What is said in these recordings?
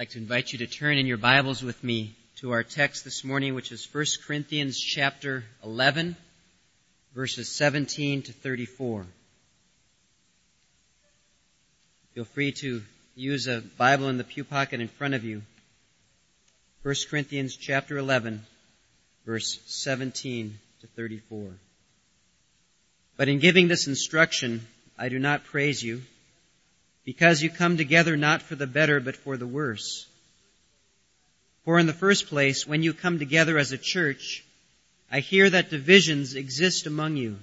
I'd like to invite you to turn in your Bibles with me to our text this morning, which is 1 Corinthians chapter 11, verses 17 to 34. Feel free to use a Bible in the pew pocket in front of you. 1 Corinthians chapter 11, verse 17 to 34. But in giving this instruction, I do not praise you, because you come together not for the better, but for the worse. For in the first place, when you come together as a church, I hear that divisions exist among you,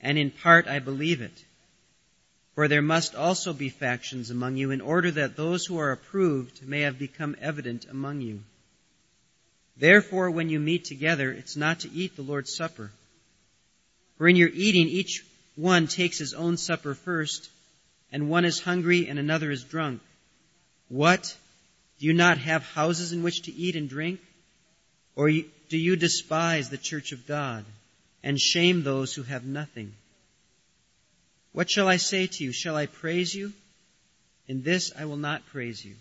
and in part I believe it. For there must also be factions among you in order that those who are approved may have become evident among you. Therefore, when you meet together, it's not to eat the Lord's Supper. For in your eating, each one takes his own supper first, and one is hungry and another is drunk. What? Do you not have houses in which to eat and drink? Or do you despise the church of God and shame those who have nothing? What shall I say to you? Shall I praise you? In this I will not praise you.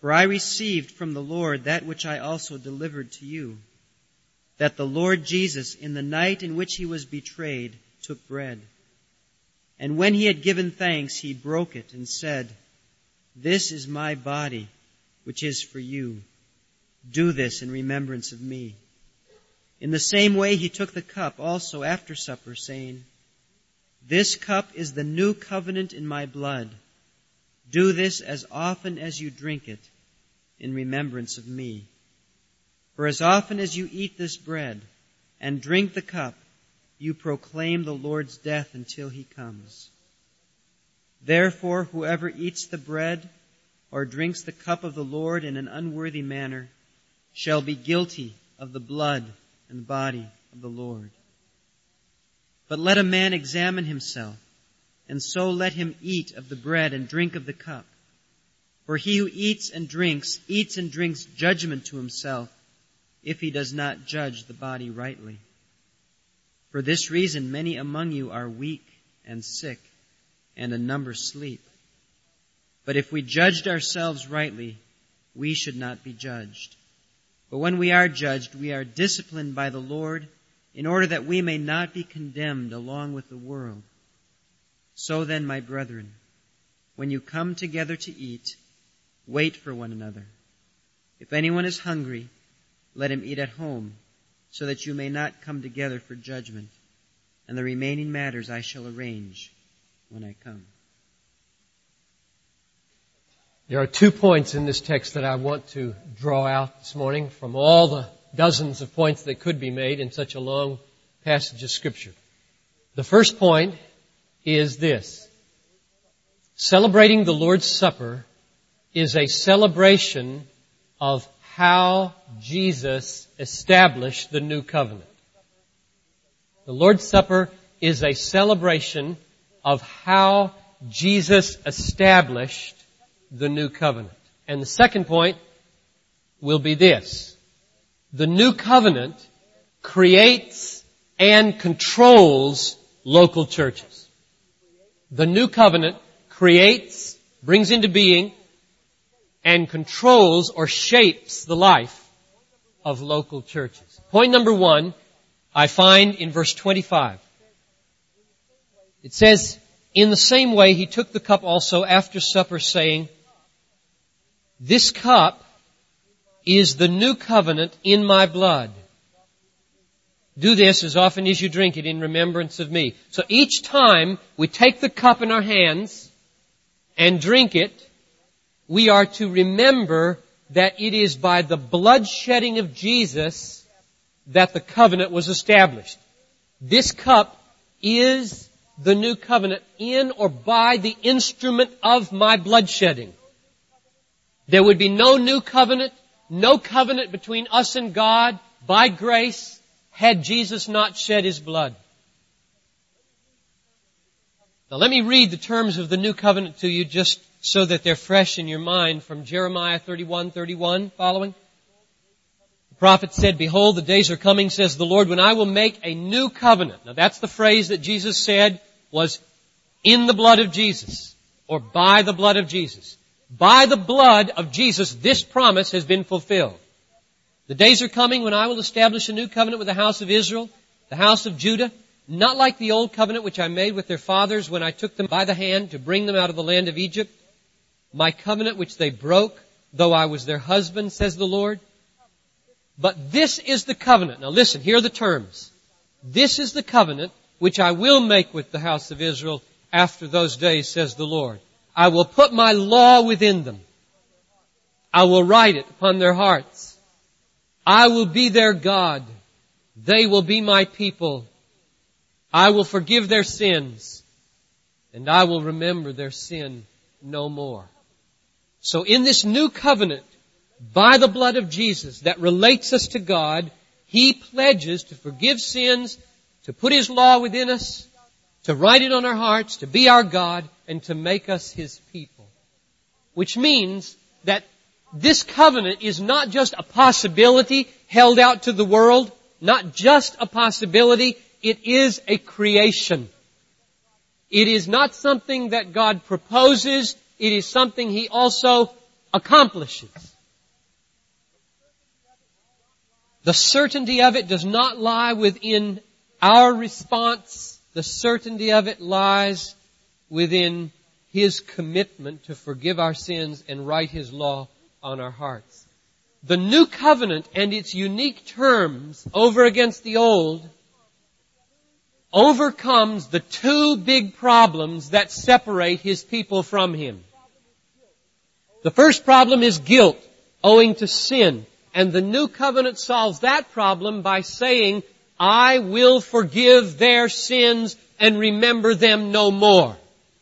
For I received from the Lord that which I also delivered to you that the Lord Jesus, in the night in which he was betrayed, took bread. And when he had given thanks, he broke it and said, This is my body, which is for you. Do this in remembrance of me. In the same way, he took the cup also after supper, saying, This cup is the new covenant in my blood. Do this as often as you drink it in remembrance of me. For as often as you eat this bread and drink the cup, you proclaim the Lord's death until he comes. Therefore, whoever eats the bread or drinks the cup of the Lord in an unworthy manner shall be guilty of the blood and the body of the Lord. But let a man examine himself, and so let him eat of the bread and drink of the cup. For he who eats and drinks, eats and drinks judgment to himself if he does not judge the body rightly. For this reason, many among you are weak and sick, and a number sleep. But if we judged ourselves rightly, we should not be judged. But when we are judged, we are disciplined by the Lord in order that we may not be condemned along with the world. So then, my brethren, when you come together to eat, wait for one another. If anyone is hungry, let him eat at home, so that you may not come together for judgment. And the remaining matters I shall arrange when I come. There are two points in this text that I want to draw out this morning from all the dozens of points that could be made in such a long passage of Scripture. The first point is this. Celebrating the Lord's Supper is a celebration of how Jesus established the new covenant. The Lord's Supper is a celebration of how Jesus established the new covenant. And the second point will be this. The new covenant creates and controls local churches. The new covenant creates, brings into being, and controls or shapes the life of local churches. Point number one, I find in verse 25. It says, in the same way he took the cup also after supper saying, this cup is the new covenant in my blood. Do this as often as you drink it in remembrance of me. So each time we take the cup in our hands and drink it, we are to remember that it is by the bloodshedding of Jesus that the covenant was established. This cup is the new covenant in or by the instrument of my bloodshedding. There would be no new covenant, no covenant between us and God by grace had Jesus not shed his blood. Now let me read the terms of the new covenant to you just so that they're fresh in your mind from Jeremiah 31, 31 following. The prophet said, behold, the days are coming, says the Lord, when I will make a new covenant. Now that's the phrase that Jesus said was in the blood of Jesus or by the blood of Jesus. By the blood of Jesus, this promise has been fulfilled. The days are coming when I will establish a new covenant with the house of Israel, the house of Judah, not like the old covenant which I made with their fathers when I took them by the hand to bring them out of the land of Egypt. My covenant which they broke, though I was their husband, says the Lord. But this is the covenant. Now listen, here are the terms. This is the covenant which I will make with the house of Israel after those days, says the Lord. I will put my law within them. I will write it upon their hearts. I will be their God. They will be my people. I will forgive their sins and I will remember their sin no more. So in this new covenant, by the blood of Jesus that relates us to God, He pledges to forgive sins, to put His law within us, to write it on our hearts, to be our God, and to make us His people. Which means that this covenant is not just a possibility held out to the world, not just a possibility, it is a creation. It is not something that God proposes, it is something He also accomplishes. The certainty of it does not lie within our response. The certainty of it lies within His commitment to forgive our sins and write His law on our hearts. The new covenant and its unique terms over against the old overcomes the two big problems that separate His people from Him. The first problem is guilt owing to sin. And the new covenant solves that problem by saying, I will forgive their sins and remember them no more.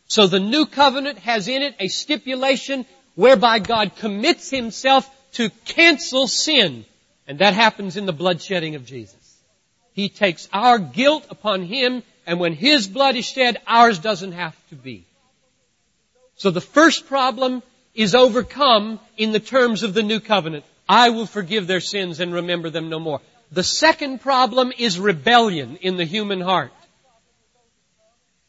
So the new covenant has in it a stipulation whereby God commits himself to cancel sin. And that happens in the bloodshedding of Jesus. He takes our guilt upon him and when his blood is shed, ours doesn't have to be. So the first problem is overcome in the terms of the new covenant. I will forgive their sins and remember them no more. The second problem is rebellion in the human heart.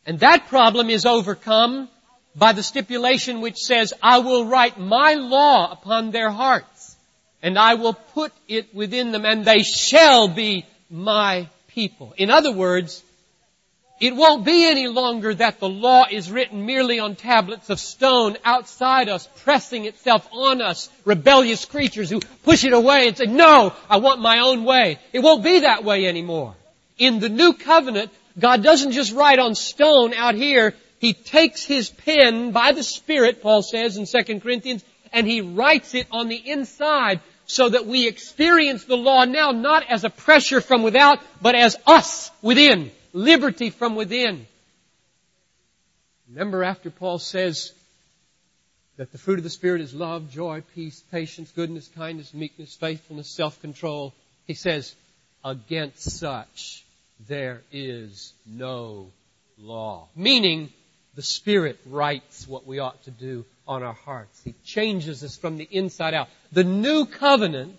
And that problem is overcome by the stipulation which says, I will write my law upon their hearts, and I will put it within them, and they shall be my people. In other words, it won't be any longer that the law is written merely on tablets of stone outside us, pressing itself on us, rebellious creatures who push it away and say, no, I want my own way. It won't be that way anymore. In the new covenant, God doesn't just write on stone out here. He takes His pen by the Spirit, Paul says in 2 Corinthians, and He writes it on the inside so that we experience the law now not as a pressure from without, but as us within liberty from within. Remember after Paul says that the fruit of the Spirit is love, joy, peace, patience, goodness, kindness, meekness, faithfulness, self-control. He says, against such there is no law. Meaning, the Spirit writes what we ought to do on our hearts. He changes us from the inside out. The new covenant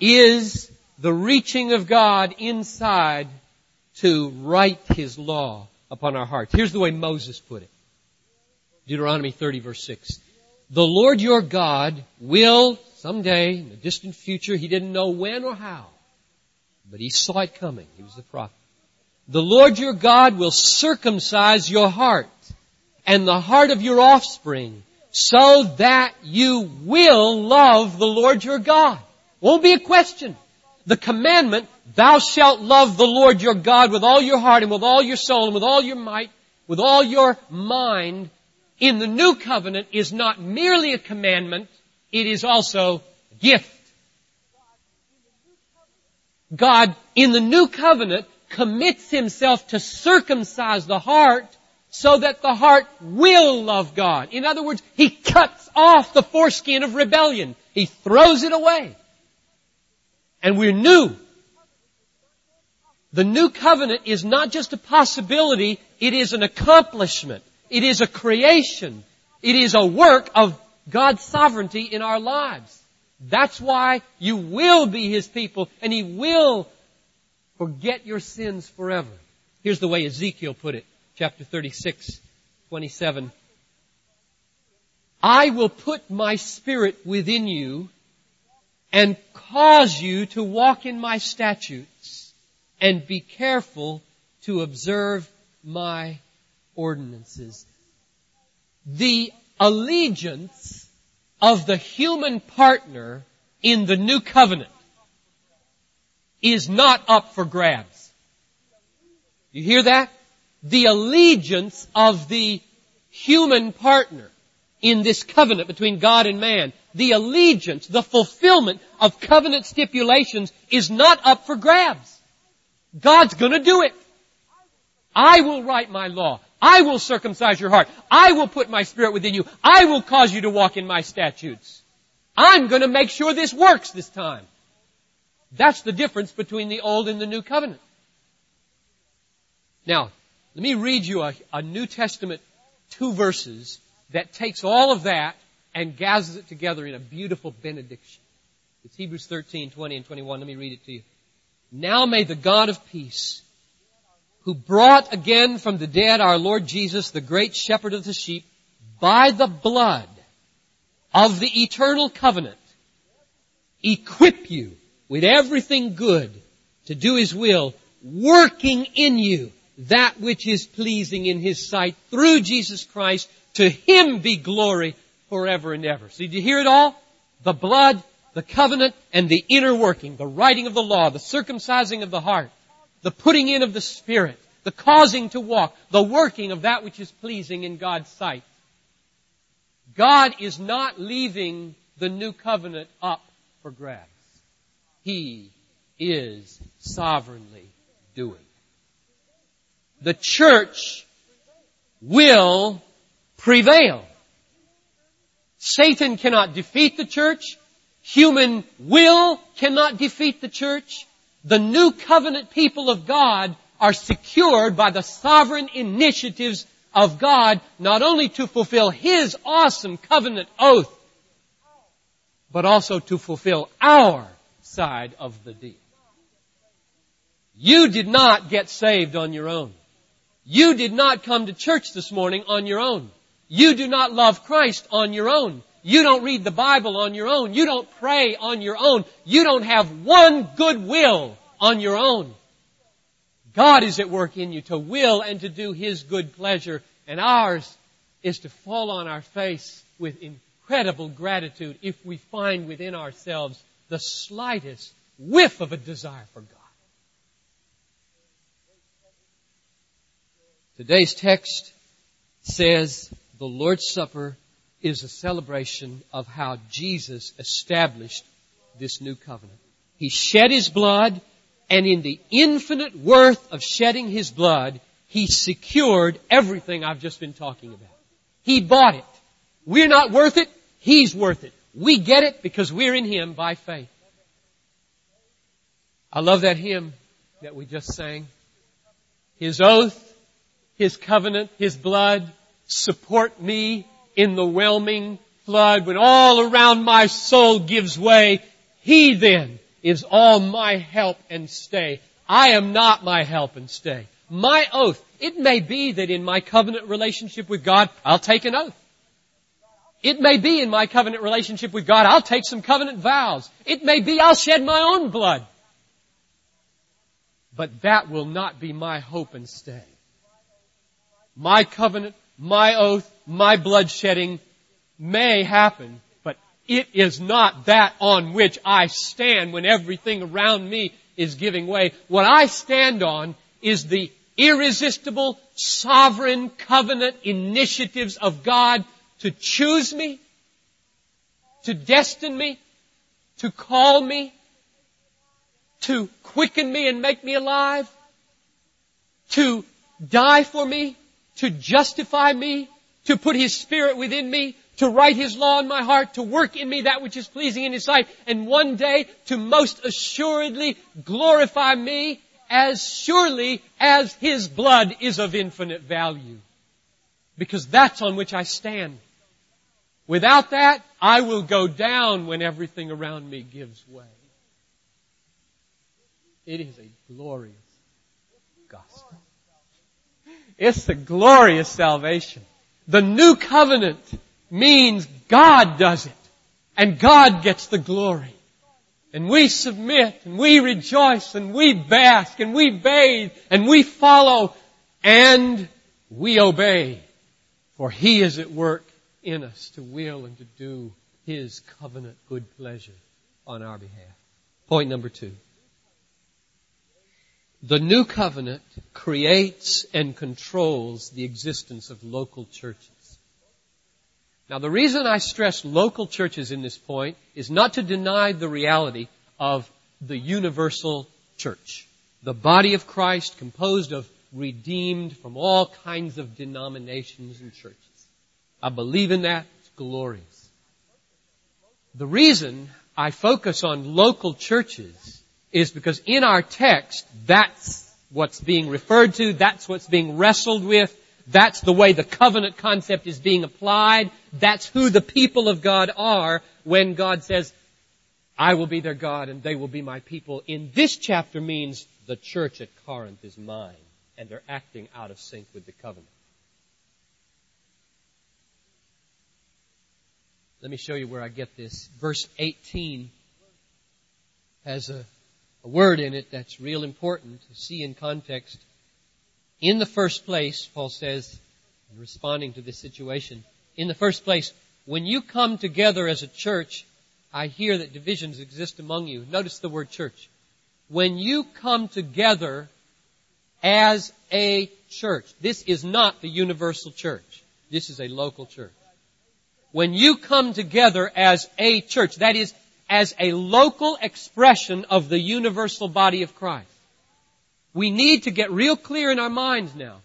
is the reaching of God inside to write His law upon our hearts. Here's the way Moses put it. Deuteronomy 30 verse 6. The Lord your God will someday, in the distant future, he didn't know when or how, but he saw it coming. He was the prophet. The Lord your God will circumcise your heart and the heart of your offspring so that you will love the Lord your God. Won't be a question. The commandment Thou shalt love the Lord your God with all your heart and with all your soul and with all your might, with all your mind, in the new covenant is not merely a commandment, it is also a gift. God, in the new covenant, commits himself to circumcise the heart so that the heart will love God. In other words, he cuts off the foreskin of rebellion. He throws it away. And we're new the new covenant is not just a possibility, it is an accomplishment. It is a creation. It is a work of God's sovereignty in our lives. That's why you will be His people and He will forget your sins forever. Here's the way Ezekiel put it, chapter 36, 27. I will put my spirit within you and cause you to walk in my statutes and be careful to observe my ordinances. The allegiance of the human partner in the new covenant is not up for grabs. You hear that? The allegiance of the human partner in this covenant between God and man, the allegiance, the fulfillment of covenant stipulations is not up for grabs. God's gonna do it. I will write my law. I will circumcise your heart. I will put my spirit within you. I will cause you to walk in my statutes. I'm gonna make sure this works this time. That's the difference between the old and the new covenant. Now, let me read you a, a New Testament two verses that takes all of that and gathers it together in a beautiful benediction. It's Hebrews 13, 20 and 21. Let me read it to you. Now may the God of peace, who brought again from the dead our Lord Jesus, the great shepherd of the sheep, by the blood of the eternal covenant, equip you with everything good to do His will, working in you that which is pleasing in His sight through Jesus Christ. To Him be glory forever and ever. So did you hear it all? The blood, the covenant, and the inner working, the writing of the law, the circumcising of the heart, the putting in of the Spirit, the causing to walk, the working of that which is pleasing in God's sight. God is not leaving the new covenant up for grabs. He is sovereignly doing. The church will prevail. Satan cannot defeat the church. Human will cannot defeat the church. The new covenant people of God are secured by the sovereign initiatives of God, not only to fulfill His awesome covenant oath, but also to fulfill our side of the deal. You did not get saved on your own. You did not come to church this morning on your own. You do not love Christ on your own. You don't read the Bible on your own. You don't pray on your own. You don't have one good will on your own. God is at work in you to will and to do His good pleasure, and ours is to fall on our face with incredible gratitude if we find within ourselves the slightest whiff of a desire for God. Today's text says the Lord's Supper is a celebration of how Jesus established this new covenant. He shed His blood, and in the infinite worth of shedding His blood, He secured everything I've just been talking about. He bought it. We're not worth it. He's worth it. We get it because we're in Him by faith. I love that hymn that we just sang. His oath, His covenant, His blood, support me in the whelming flood when all around my soul gives way. He then is all my help and stay. I am not my help and stay. My oath. It may be that in my covenant relationship with God, I'll take an oath. It may be in my covenant relationship with God, I'll take some covenant vows. It may be I'll shed my own blood. But that will not be my hope and stay. My covenant my oath, my bloodshedding may happen, but it is not that on which I stand when everything around me is giving way. What I stand on is the irresistible, sovereign covenant initiatives of God to choose me, to destine me, to call me, to quicken me and make me alive, to die for me, to justify me, to put His Spirit within me, to write His law in my heart, to work in me that which is pleasing in His sight, and one day to most assuredly glorify me as surely as His blood is of infinite value. Because that's on which I stand. Without that, I will go down when everything around me gives way. It is a glorious gospel. It's the glorious salvation. The new covenant means God does it. And God gets the glory. And we submit and we rejoice and we bask and we bathe and we follow and we obey. For He is at work in us to will and to do His covenant good pleasure on our behalf. Point number two. The new covenant creates and controls the existence of local churches. Now the reason I stress local churches in this point is not to deny the reality of the universal church. The body of Christ composed of redeemed from all kinds of denominations and churches. I believe in that. It's glorious. The reason I focus on local churches is because in our text, that's what's being referred to, that's what's being wrestled with, that's the way the covenant concept is being applied. That's who the people of God are when God says, I will be their God and they will be my people. In this chapter means the church at Corinth is mine and they're acting out of sync with the covenant. Let me show you where I get this. Verse 18 has a, a word in it that's real important to see in context. In the first place, Paul says, responding to this situation, in the first place, when you come together as a church, I hear that divisions exist among you. Notice the word church. When you come together as a church, this is not the universal church. This is a local church. When you come together as a church, that is, as a local expression of the universal body of Christ, we need to get real clear in our minds now.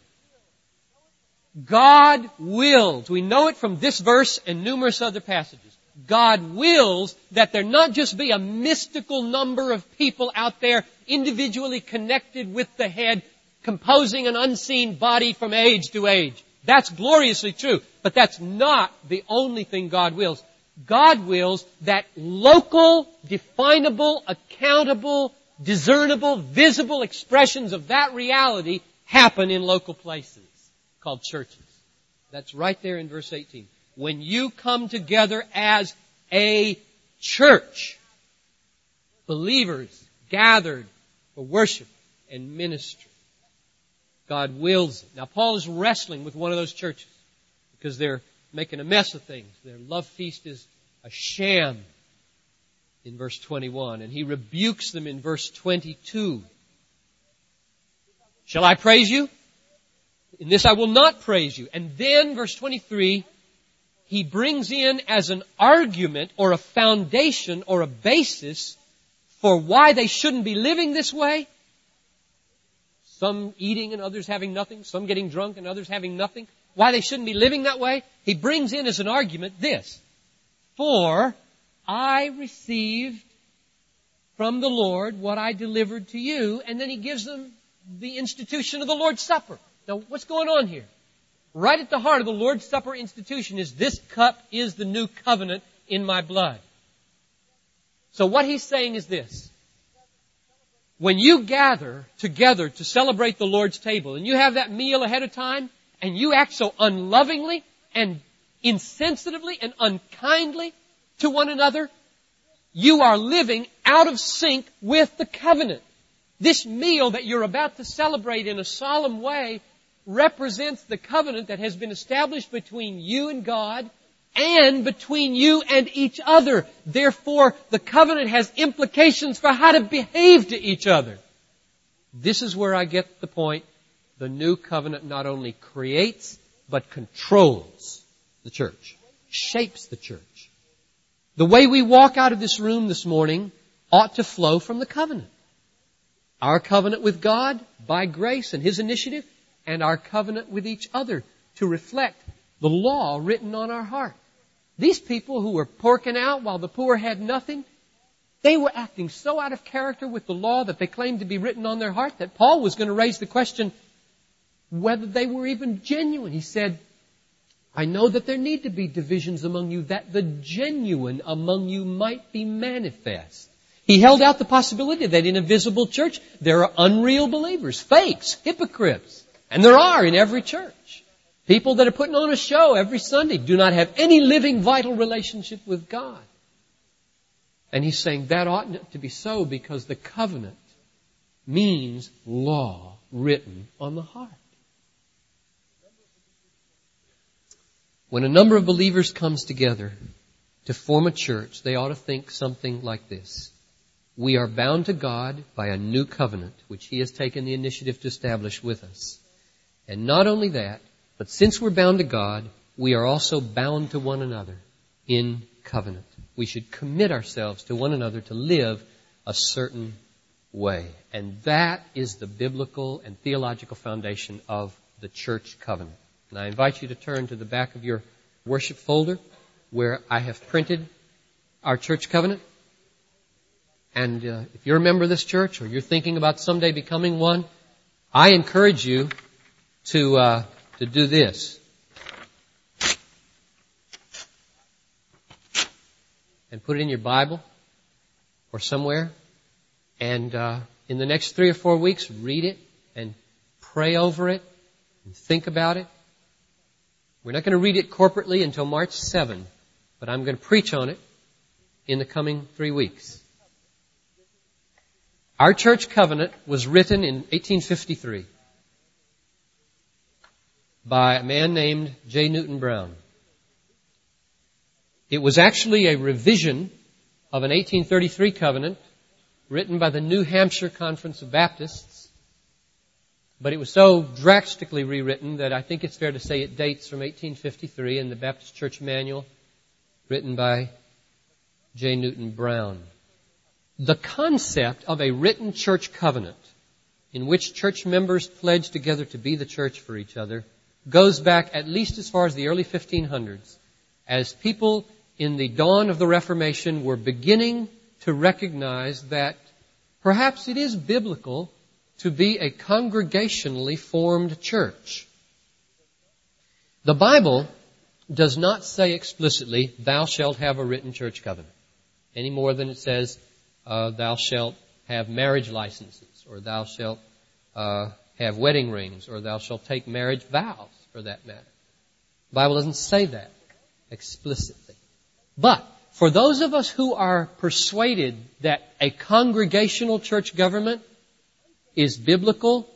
God wills, we know it from this verse and numerous other passages. God wills that there not just be a mystical number of people out there individually connected with the head, composing an unseen body from age to age. That's gloriously true, but that's not the only thing God wills. God wills that local, definable, accountable, discernible, visible expressions of that reality happen in local places called churches. That's right there in verse 18. When you come together as a church, believers gathered for worship and ministry, God wills it. Now Paul is wrestling with one of those churches because they're making a mess of things. Their love feast is a sham in verse 21, and he rebukes them in verse 22. Shall I praise you? In this I will not praise you. And then, verse 23, he brings in as an argument or a foundation or a basis for why they shouldn't be living this way. Some eating and others having nothing, some getting drunk and others having nothing. Why they shouldn't be living that way. He brings in as an argument this. For I received from the Lord what I delivered to you, and then he gives them the institution of the Lord's Supper. Now, what's going on here? Right at the heart of the Lord's Supper institution is this cup is the new covenant in my blood. So what he's saying is this. When you gather together to celebrate the Lord's table and you have that meal ahead of time and you act so unlovingly and insensitively and unkindly to one another, you are living out of sync with the covenant. This meal that you're about to celebrate in a solemn way represents the covenant that has been established between you and God and between you and each other. Therefore, the covenant has implications for how to behave to each other. This is where I get the point. The new covenant not only creates, but controls the church, shapes the church. The way we walk out of this room this morning ought to flow from the covenant. Our covenant with God by grace and His initiative, and our covenant with each other to reflect the law written on our heart. These people who were porking out while the poor had nothing, they were acting so out of character with the law that they claimed to be written on their heart that Paul was going to raise the question whether they were even genuine. He said, I know that there need to be divisions among you that the genuine among you might be manifest. He held out the possibility that in a visible church there are unreal believers, fakes, hypocrites. And there are in every church. People that are putting on a show every Sunday do not have any living, vital relationship with God. And he's saying that ought not to be so because the covenant means law written on the heart. When a number of believers comes together to form a church, they ought to think something like this. We are bound to God by a new covenant, which He has taken the initiative to establish with us. And not only that, but since we're bound to God, we are also bound to one another in covenant. We should commit ourselves to one another to live a certain way. And that is the biblical and theological foundation of the church covenant. And I invite you to turn to the back of your worship folder where I have printed our church covenant. And uh, if you're a member of this church or you're thinking about someday becoming one, I encourage you to uh, to do this. And put it in your Bible or somewhere. And uh, in the next three or four weeks, read it and pray over it and think about it. We're not going to read it corporately until March 7, but I'm going to preach on it in the coming three weeks. Our church covenant was written in 1853 by a man named J. Newton Brown. It was actually a revision of an 1833 covenant written by the New Hampshire Conference of Baptists, but it was so drastically rewritten that I think it's fair to say it dates from 1853 in the Baptist Church Manual written by J. Newton Brown. The concept of a written church covenant in which church members pledge together to be the church for each other goes back at least as far as the early 1500s, as people in the dawn of the Reformation were beginning to recognize that perhaps it is biblical to be a congregationally formed church. The Bible does not say explicitly, thou shalt have a written church covenant, any more than it says, uh, thou shalt have marriage licenses, or thou shalt uh, have wedding rings, or thou shalt take marriage vows, for that matter. The Bible doesn't say that explicitly. But for those of us who are persuaded that a congregational church government is biblical,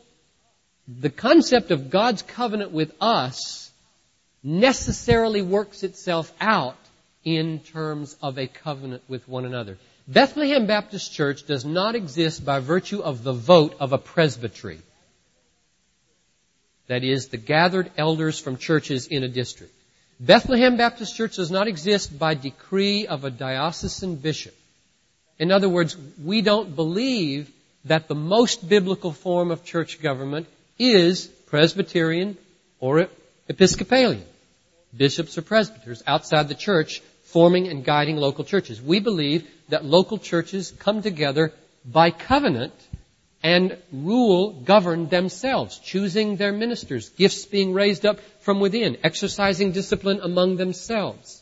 the concept of God's covenant with us necessarily works itself out in terms of a covenant with one another. Bethlehem Baptist Church does not exist by virtue of the vote of a presbytery that is, the gathered elders from churches in a district. Bethlehem Baptist Church does not exist by decree of a diocesan bishop. In other words, we don't believe that the most biblical form of church government is Presbyterian or Episcopalian. Bishops or presbyters outside the church forming and guiding local churches. We believe that local churches come together by covenant and rule, govern themselves, choosing their ministers, gifts being raised up from within, exercising discipline among themselves.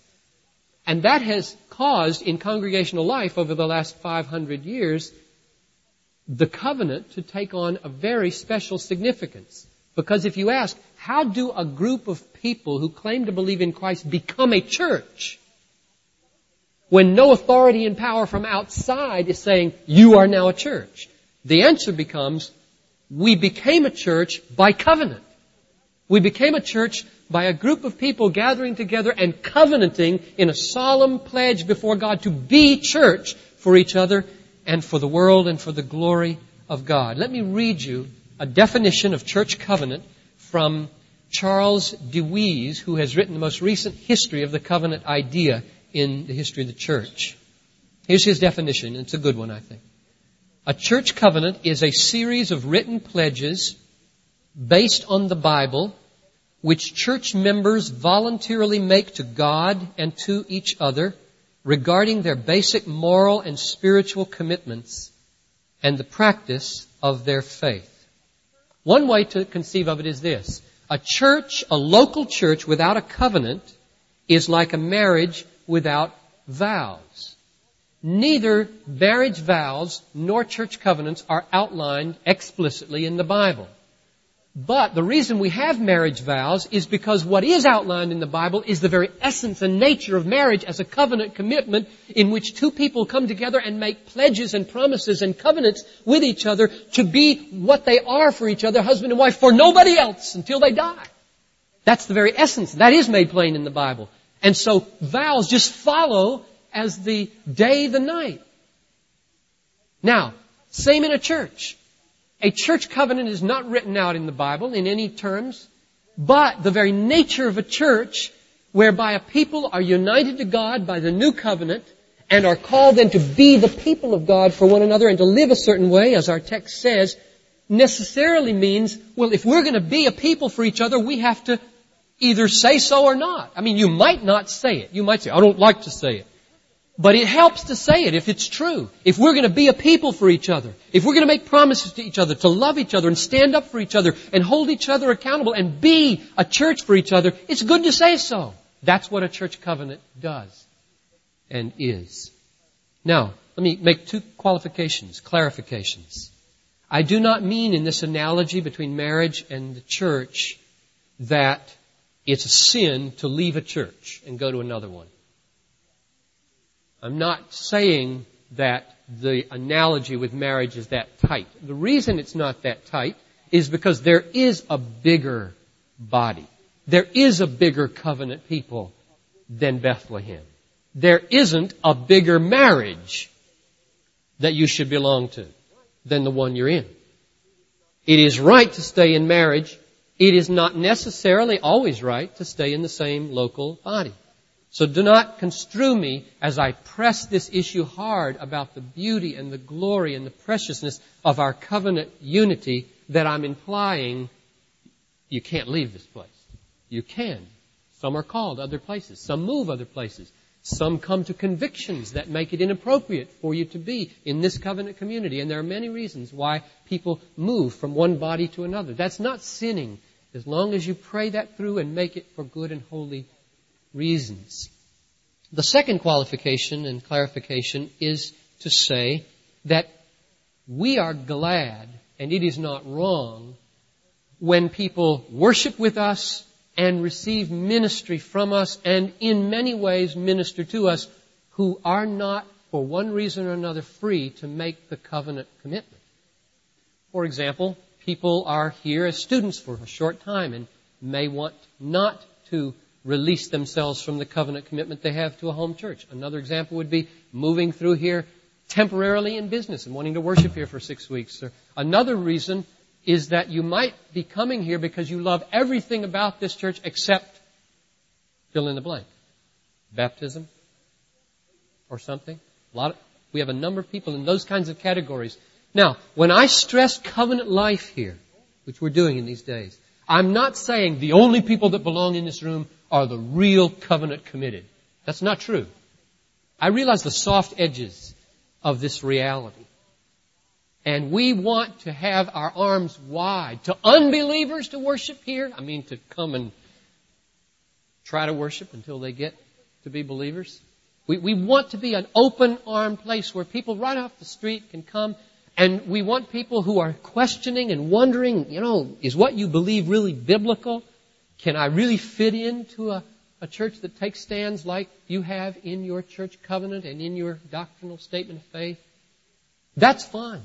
And that has caused in congregational life over the last 500 years the covenant to take on a very special significance. Because if you ask, how do a group of people who claim to believe in Christ become a church? When no authority and power from outside is saying, you are now a church. The answer becomes, we became a church by covenant. We became a church by a group of people gathering together and covenanting in a solemn pledge before God to be church for each other and for the world and for the glory of God. Let me read you a definition of church covenant from Charles DeWeese, who has written the most recent history of the covenant idea in the history of the church. Here's his definition. It's a good one, I think. A church covenant is a series of written pledges based on the Bible which church members voluntarily make to God and to each other regarding their basic moral and spiritual commitments and the practice of their faith. One way to conceive of it is this. A church, a local church without a covenant is like a marriage without vows. Neither marriage vows nor church covenants are outlined explicitly in the Bible. But the reason we have marriage vows is because what is outlined in the Bible is the very essence and nature of marriage as a covenant commitment in which two people come together and make pledges and promises and covenants with each other to be what they are for each other, husband and wife, for nobody else until they die. That's the very essence. That is made plain in the Bible. And so vows just follow as the day, the night. Now, same in a church. A church covenant is not written out in the Bible in any terms, but the very nature of a church whereby a people are united to God by the new covenant and are called then to be the people of God for one another and to live a certain way, as our text says, necessarily means, well, if we're going to be a people for each other, we have to either say so or not. I mean, you might not say it. You might say, I don't like to say it. But it helps to say it if it's true. If we're going to be a people for each other, if we're going to make promises to each other, to love each other and stand up for each other and hold each other accountable and be a church for each other, it's good to say so. That's what a church covenant does and is. Now, let me make two qualifications, clarifications. I do not mean in this analogy between marriage and the church that it's a sin to leave a church and go to another one. I'm not saying that the analogy with marriage is that tight. The reason it's not that tight is because there is a bigger body. There is a bigger covenant people than Bethlehem. There isn't a bigger marriage that you should belong to than the one you're in. It is right to stay in marriage. It is not necessarily always right to stay in the same local body. So do not construe me as I press this issue hard about the beauty and the glory and the preciousness of our covenant unity that I'm implying you can't leave this place. You can. Some are called other places. Some move other places. Some come to convictions that make it inappropriate for you to be in this covenant community. And there are many reasons why people move from one body to another. That's not sinning as long as you pray that through and make it for good and holy reasons. The second qualification and clarification is to say that we are glad, and it is not wrong, when people worship with us and receive ministry from us and in many ways minister to us who are not, for one reason or another, free to make the covenant commitment. For example, people are here as students for a short time and may want not to release themselves from the covenant commitment they have to a home church. Another example would be moving through here temporarily in business and wanting to worship here for six weeks. Another reason is that you might be coming here because you love everything about this church except fill in the blank. Baptism or something. A lot of, we have a number of people in those kinds of categories. Now, when I stress covenant life here, which we're doing in these days, I'm not saying the only people that belong in this room are the real covenant committed. That's not true. I realize the soft edges of this reality. And we want to have our arms wide to unbelievers to worship here. I mean, to come and try to worship until they get to be believers. We, we want to be an open arm place where people right off the street can come and we want people who are questioning and wondering, you know, is what you believe really biblical? Can I really fit into a, a church that takes stands like you have in your church covenant and in your doctrinal statement of faith? That's fine.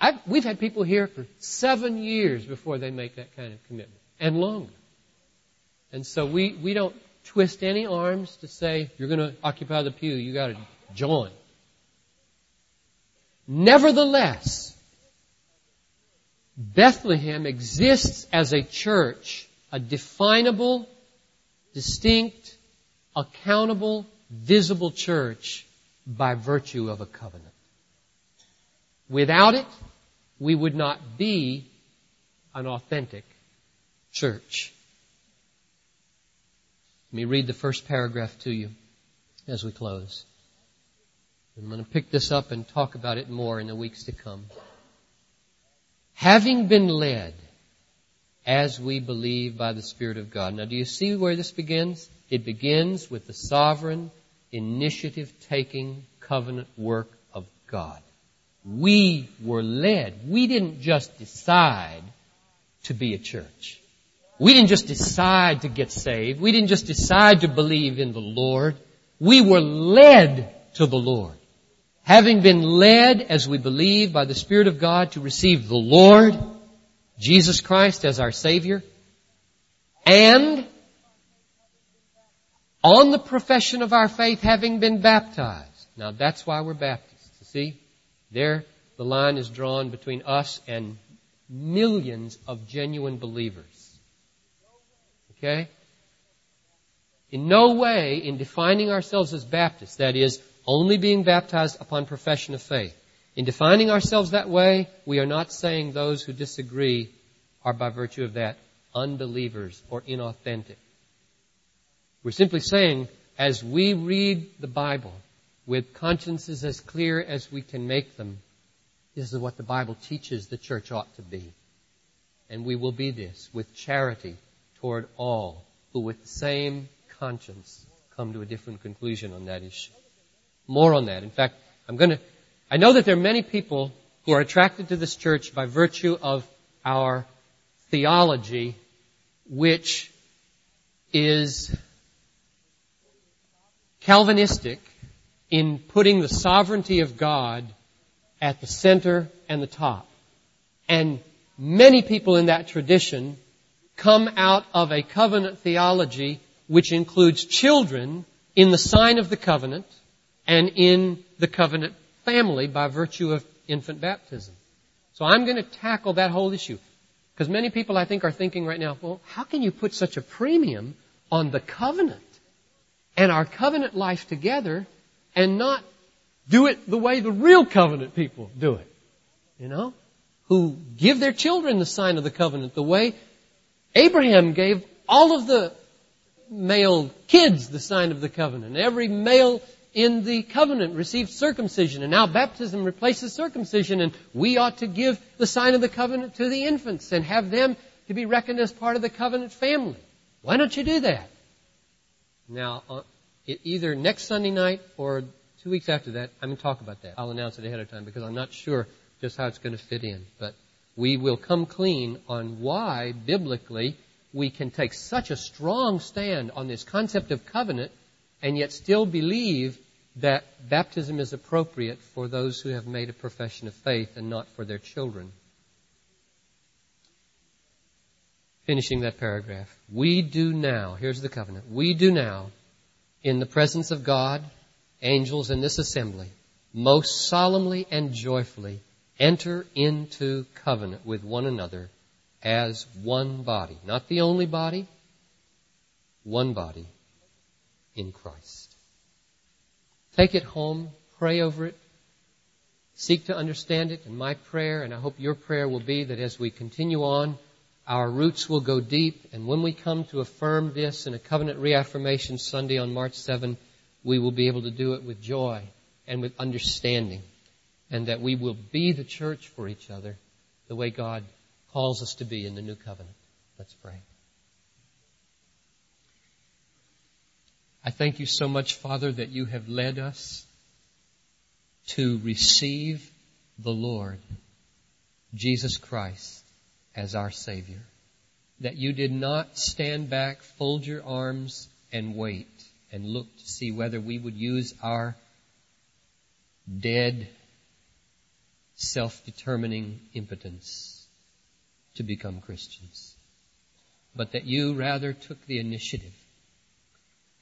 I've, we've had people here for seven years before they make that kind of commitment, and longer. And so we, we don't twist any arms to say, you're going to occupy the pew, you got to join. Nevertheless, Bethlehem exists as a church a definable, distinct, accountable, visible church by virtue of a covenant. Without it, we would not be an authentic church. Let me read the first paragraph to you as we close. I'm going to pick this up and talk about it more in the weeks to come. Having been led as we believe by the Spirit of God. Now, do you see where this begins? It begins with the sovereign, initiative taking covenant work of God. We were led. We didn't just decide to be a church. We didn't just decide to get saved. We didn't just decide to believe in the Lord. We were led to the Lord. Having been led, as we believe, by the Spirit of God to receive the Lord, Jesus Christ as our Savior, and on the profession of our faith having been baptized. Now that's why we're Baptists. You see? There, the line is drawn between us and millions of genuine believers. Okay? In no way, in defining ourselves as Baptists, that is, only being baptized upon profession of faith, in defining ourselves that way, we are not saying those who disagree are by virtue of that unbelievers or inauthentic. We're simply saying, as we read the Bible with consciences as clear as we can make them, this is what the Bible teaches the church ought to be. And we will be this with charity toward all who with the same conscience come to a different conclusion on that issue. More on that. In fact, I'm going to, I know that there are many people who are attracted to this church by virtue of our theology, which is Calvinistic in putting the sovereignty of God at the center and the top. And many people in that tradition come out of a covenant theology which includes children in the sign of the covenant and in the covenant family by virtue of infant baptism. So I'm going to tackle that whole issue. Because many people I think are thinking right now, well, how can you put such a premium on the covenant and our covenant life together and not do it the way the real covenant people do it? You know? Who give their children the sign of the covenant the way Abraham gave all of the male kids the sign of the covenant. Every male in the covenant received circumcision, and now baptism replaces circumcision, and we ought to give the sign of the covenant to the infants and have them to be reckoned as part of the covenant family. Why don't you do that? Now, uh, either next Sunday night or two weeks after that, I'm going to talk about that. I'll announce it ahead of time because I'm not sure just how it's going to fit in. But we will come clean on why, biblically, we can take such a strong stand on this concept of covenant and yet still believe that baptism is appropriate for those who have made a profession of faith and not for their children. Finishing that paragraph. We do now, here's the covenant, we do now, in the presence of God, angels, and this assembly, most solemnly and joyfully enter into covenant with one another as one body. Not the only body, one body in Christ. Take it home, pray over it, seek to understand it, and my prayer, and I hope your prayer will be that as we continue on, our roots will go deep, and when we come to affirm this in a covenant reaffirmation Sunday on March 7, we will be able to do it with joy and with understanding and that we will be the church for each other the way God calls us to be in the new covenant. Let's pray. I thank you so much, Father, that you have led us to receive the Lord, Jesus Christ, as our Savior. That you did not stand back, fold your arms, and wait and look to see whether we would use our dead self-determining impotence to become Christians. But that you rather took the initiative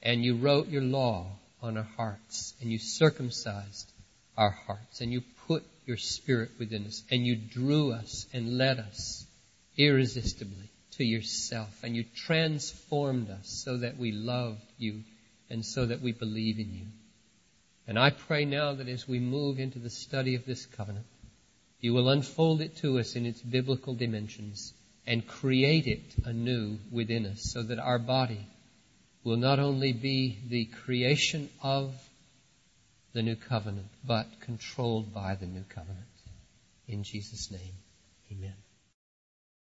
and you wrote your law on our hearts and you circumcised our hearts and you put your spirit within us and you drew us and led us irresistibly to yourself and you transformed us so that we love you and so that we believe in you. And I pray now that as we move into the study of this covenant, you will unfold it to us in its biblical dimensions and create it anew within us so that our body will not only be the creation of the new covenant, but controlled by the new covenant. In Jesus' name, amen.